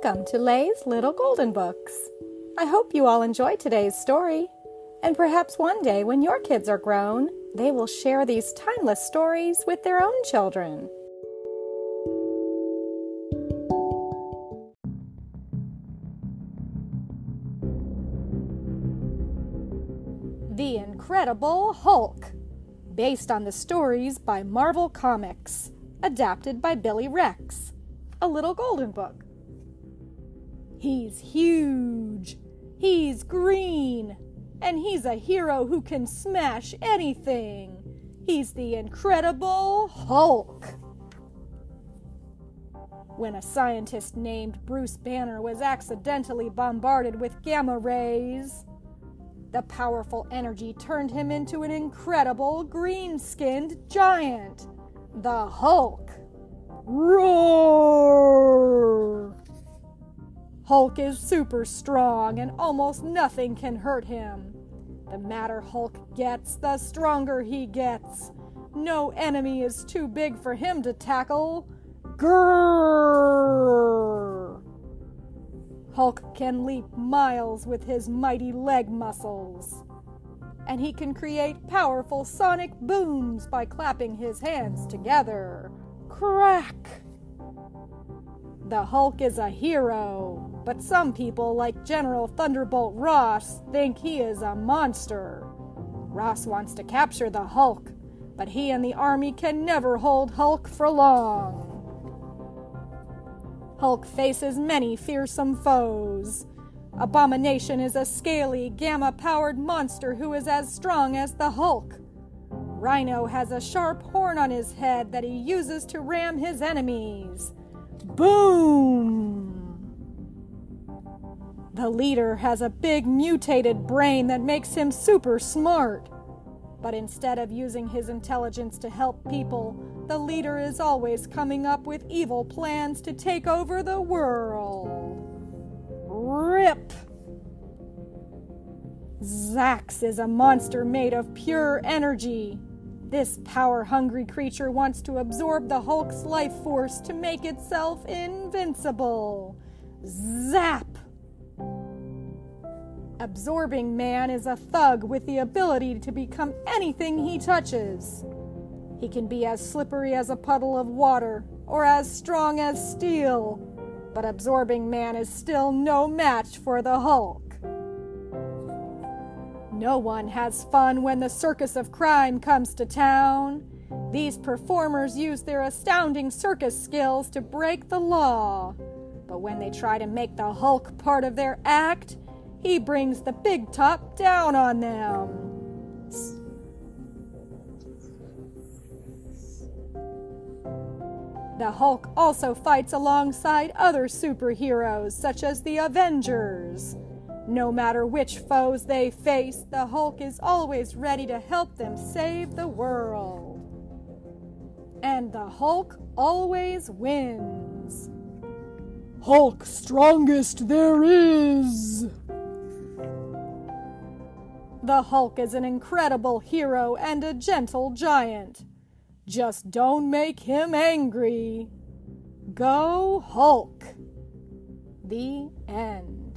Welcome to Lay's Little Golden Books. I hope you all enjoy today's story. And perhaps one day, when your kids are grown, they will share these timeless stories with their own children. The Incredible Hulk, based on the stories by Marvel Comics, adapted by Billy Wrecks. A Little Golden Book. He's huge. He's green. And he's a hero who can smash anything. He's the Incredible Hulk. When a scientist named Bruce Banner was accidentally bombarded with gamma rays, the powerful energy turned him into an incredible green skinned giant, the Hulk. Roar! Hulk is super strong and almost nothing can hurt him. The madder Hulk gets, the stronger he gets. No enemy is too big for him to tackle. Grrr! Hulk can leap miles with his mighty leg muscles. And he can create powerful sonic booms by clapping his hands together. Crack! The Hulk is a hero, but some people, like General Thunderbolt Ross, think he is a monster. Ross wants to capture the Hulk, but he and the army can never hold Hulk for long. Hulk faces many fearsome foes. Abomination is a scaly, gamma powered monster who is as strong as the Hulk. Rhino has a sharp horn on his head that he uses to ram his enemies. Boom! The leader has a big mutated brain that makes him super smart. But instead of using his intelligence to help people, the leader is always coming up with evil plans to take over the world. Rip! Zzzax is a monster made of pure energy. This power hungry creature wants to absorb the Hulk's life force to make itself invincible. Zap! Absorbing Man is a thug with the ability to become anything he touches. He can be as slippery as a puddle of water or as strong as steel, but Absorbing Man is still no match for the Hulk. No one has fun when the circus of crime comes to town. These performers use their astounding circus skills to break the law. But when they try to make the Hulk part of their act, he brings the big top down on them. The Hulk also fights alongside other superheroes, such as the Avengers. No matter which foes they face, the Hulk is always ready to help them save the world. And the Hulk always wins. Hulk strongest there is! The Hulk is an incredible hero and a gentle giant. Just don't make him angry. Go Hulk! The end.